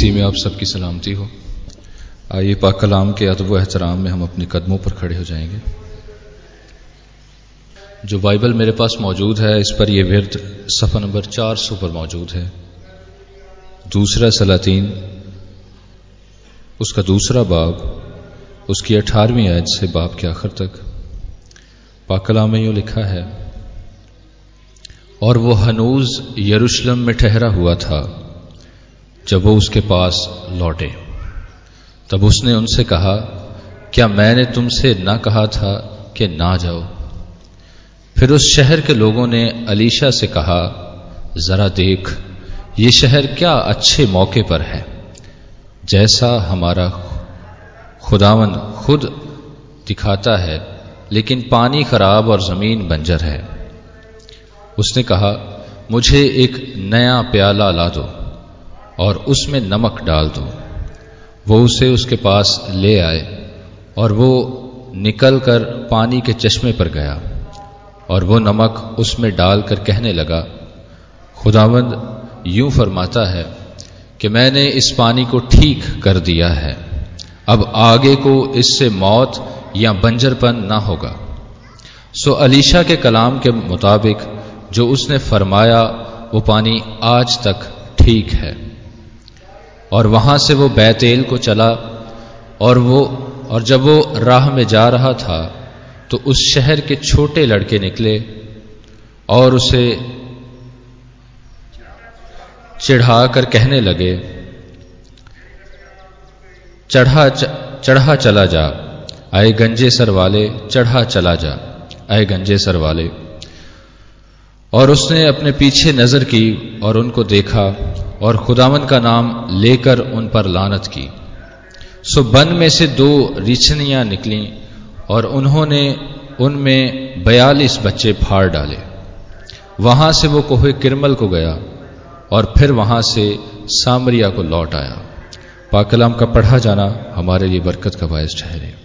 मसीह में आप सबकी सलामती हो। आइए पाक कलाम के अदब एहतराम में हम अपने कदमों पर खड़े हो जाएँगे। जो बाइबल मेरे पास मौजूद है, इस पर यह विरद सफ़ा नंबर चार सौ पर मौजूद है। दूसरा सलातीन, उसका दूसरा बाब, उसकी अठारहवीं आयत से बाब के आखिर तक। पाकलाम में यूँ लिखा है, और वो हनूज यरूशलेम में ठहरा हुआ था जब वो उसके पास लौटे। तब उसने उनसे कहा, क्या मैंने तुमसे ना कहा था कि ना जाओ? फिर उस शहर के लोगों ने अलीशा से कहा, जरा देख, ये शहर क्या अच्छे मौके पर है। जैसा हमारा खुदावन खुद दिखाता है, लेकिन पानी खराब और ज़मीन बंजर है। उसने कहा, मुझे एक नया प्याला ला दो। और उसमें नमक डाल दो। वो उसे उसके पास ले आए और वो निकलकर पानी के चश्मे पर गया और वो नमक उसमें डालकर कहने लगा, खुदावंद, यूँ फरमाता है कि मैंने इस पानी को ठीक कर दिया है। अब आगे को इससे मौत या बंजरपन ना होगा। सो अलीशा के कलाम के मुताबिक जो उसने फरमाया, वो पानी आज तक ठीक है। और वहाँ से वो बैतेल को चला, और वो, और जब वो राह में जा रहा था तो उस शहर के छोटे लड़के निकले, और उसे चिढ़ाकर कहने लगे, चढ़ा चढ़ा चला जा, आए गंजे सर वाले, चढ़ा चला जा, आए गंजे सर वाले। और उसने अपने पीछे नज़र की और उनको देखा और खुदावन का नाम लेकर उन पर लानत की। सो बन में से दो रिछनियाँ निकली और उन्होंने उनमें बयालीस बच्चे फाड़ डाले। वहाँ से वो कोहे किरमल को गया और फिर वहाँ से सामरिया को लौट आया। पाकलाम का पढ़ा जाना हमारे लिए बरकत का बायस ठहरे।